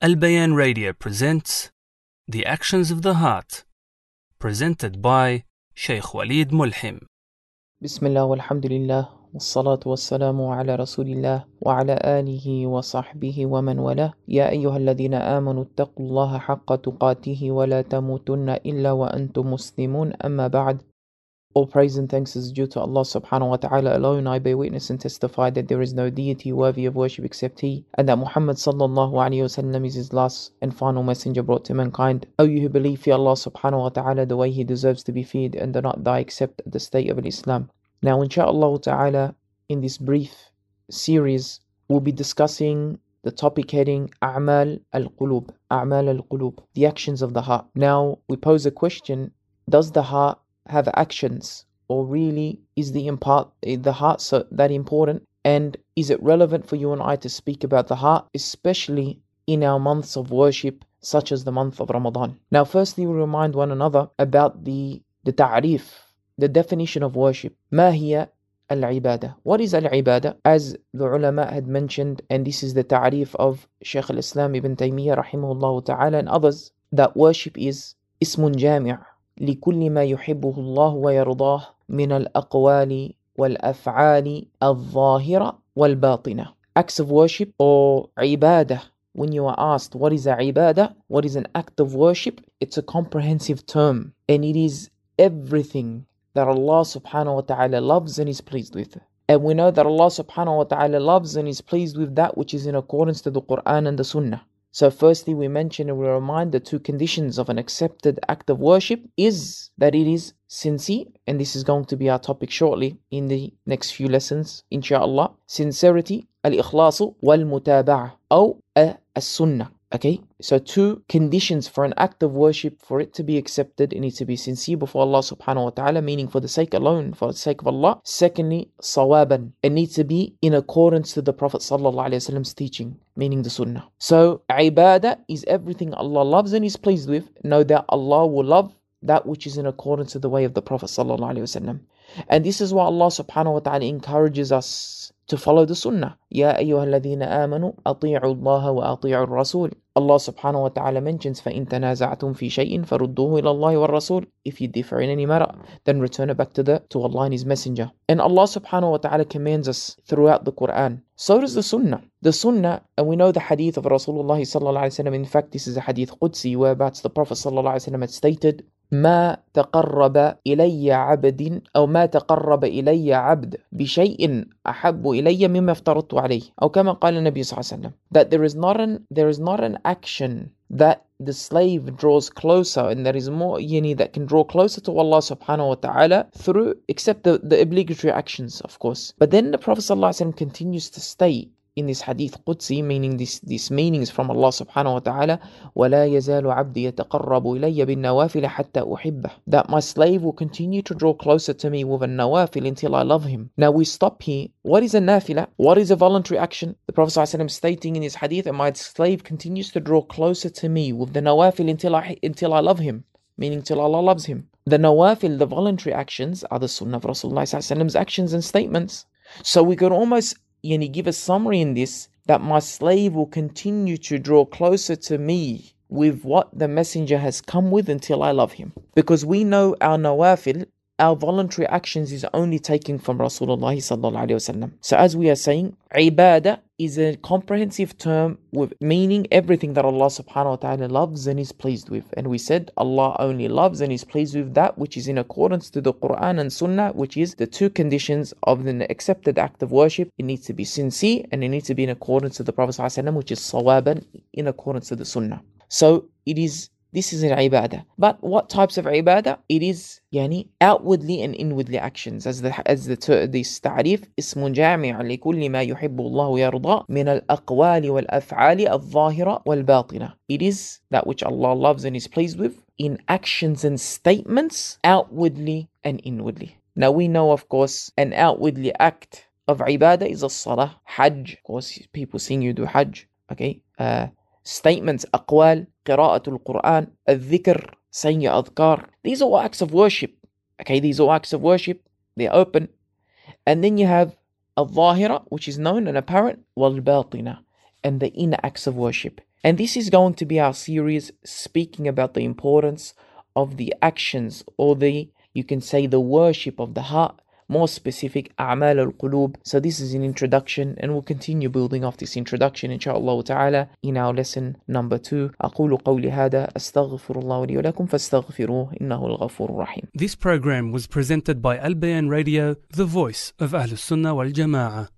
Bayan Radio presents The Actions of the Heart, presented by Sheikh Walid Mulhim. بسم الله والحمد لله والصلاة والسلام على رسول الله وعلى آله وصحبه ومن والاه يا أيها الذين آمنوا اتقوا الله حق تقاته ولا تموتن إلا وأنتم مسلمون أما بعد All praise and thanks is due to Allah subhanahu wa ta'ala alone. I bear witness and testify that there is no deity worthy of worship except He, and that Muhammad sallallahu alayhi wasallam is His last and final messenger brought to mankind. O you who believe fear Allah subhanahu wa ta'ala the way He deserves to be feared and do not die except at the state of Islam. Now, inshallah ta'ala, in this brief series, we'll be discussing the topic heading A'mal al-Qulub, A'mal al-Qulub, the actions of the heart. Now, we pose a question, does the heart have actions or really is the impart the heart so that important and is it relevant for you and I to speak about the heart especially in our months of worship such as the month of Ramadan now firstly we remind one another about the the ta'rif the definition of worship ما هي العبادة what is العبادة as the ulama had mentioned and this is the ta'rif of Shaykh al-Islam ibn Taymiyyah rahimahullah ta'ala and others that worship is اسم جامع لكل ما يحبه الله ويرضاه من الأقوال والأفعال الظاهرة والباطنة acts of worship or عبادة when you are asked what is a عبادة what is an act of worship it's a comprehensive term and it is everything that Allah subhanahu wa ta'ala loves and is pleased with and we know that Allah subhanahu wa ta'ala loves and is pleased with that which is in accordance to the Quran and the Sunnah so, firstly, we mention and we remind the two conditions of an accepted act of worship is that it is sincere, and this is going to be our topic shortly in the next few lessons, inshallah. Sincerity, al-ikhlasu wal-mutaba'a, or as-sunnah. Okay, so two conditions for an act of worship for it to be accepted, it needs to be sincere before Allah subhanahu wa ta'ala, meaning for the sake alone, for the sake of Allah. Secondly, sawaban, it needs to be in accordance to the Prophet wasallam's teaching, meaning the sunnah. So, ibadah is everything Allah loves and is pleased with. Know that Allah will love that which is in accordance to the way of the Prophet. And this is why Allah subhanahu wa ta'ala encourages us to follow the sunnah. يا أيها الذين آمنوا أطيعوا الله وأطيعوا الرسول. Allah subhanahu wa ta'ala mentions فإن تنازعتم في شيء فردوه إلى الله والرسول. If you differ in any matter, then return it back to the to Allah and His Messenger. And Allah subhanahu wa ta'ala commands us throughout the Quran. So does the Sunnah. The Sunnah, and we know the hadith of Rasulullah sallallahu alaihi wasallam. In fact, this is a hadith Qudsi whereabouts the Prophet sallallahu alaihi wasallam had stated, ما تقرب إلي عبد أو ما تقرب إلي عبد بشيء أحب إلي مما افترضت عليه أو كما قال النبي صلى الله عليه وسلم that there is not an there is not an action that the slave draws closer and there is more yani that can draw closer to Allah subhanahu wa ta'ala through except the, the obligatory actions of course but then the Prophet ﷺ continues to state in this hadith Qudsi, meaning this, these meanings from Allah subhanahu wa ta'ala, وَلَا يَزَالُ عَبْدِي يَتَقَرَّبُ إِلَيَّ بِالنَّوَافِلِ حَتَّى أُحِبَّهُ That my slave will continue to draw closer to me with a nawafil until I love him. Now we stop here. What is a nafila? What is a voluntary action? The Prophet ﷺ stating in his hadith that my slave continues to draw closer to me with the nawafil until I, until I love him, meaning till Allah loves him. The nawafil, the voluntary actions, are the sunnah of Rasulullah's actions and statements. So we could almost yani give a summary in this that my slave will continue to draw closer to me with what the messenger has come with until I love him. Because we know our nawafil, our voluntary actions is only taken from Rasulullah sallallahu. So as we are saying, ibadah is a comprehensive term with meaning everything that Allah subhanahu wa ta'ala loves and is pleased with. And we said Allah only loves and is pleased with that which is in accordance to the Quran and Sunnah, which is the two conditions of the accepted act of worship. It needs to be sincere and it needs to be in accordance to the Prophet which is sawaban, in accordance to the Sunnah. So it is this is an ibadah. But what types of ibadah? It is يعني outwardly and inwardly actions as the as the this تعريف اسم جامع لكل ما يحب الله ويرضى من الأقوال والأفعال الظاهرة والباطنة. It is that which Allah loves and is pleased with in actions and statements outwardly and inwardly. Now we know of course an outwardly act of ibadah is a salah, hajj. Of course people seeing you do hajj. Okay. Uh, statements, أقوال, قراءة القرآن, الذكر, saying your adhkar. These are all acts of worship. Okay, these are all acts of worship. They're open. And then you have الظاهرة, which is known and apparent, والباطنة, and the inner acts of worship. And this is going to be our series speaking about the importance of the actions or the, you can say, the worship of the heart more specific أعمال القلوب so this is an introduction and we'll continue building off this introduction إن شاء الله تعالى in our lesson number two أقول قولي هذا أستغفر الله لي ولكم فاستغفروه إنه الغفور الرحيم This program was presented by Al Bayan Radio, the voice of Ahl Sunnah wal Jama'ah.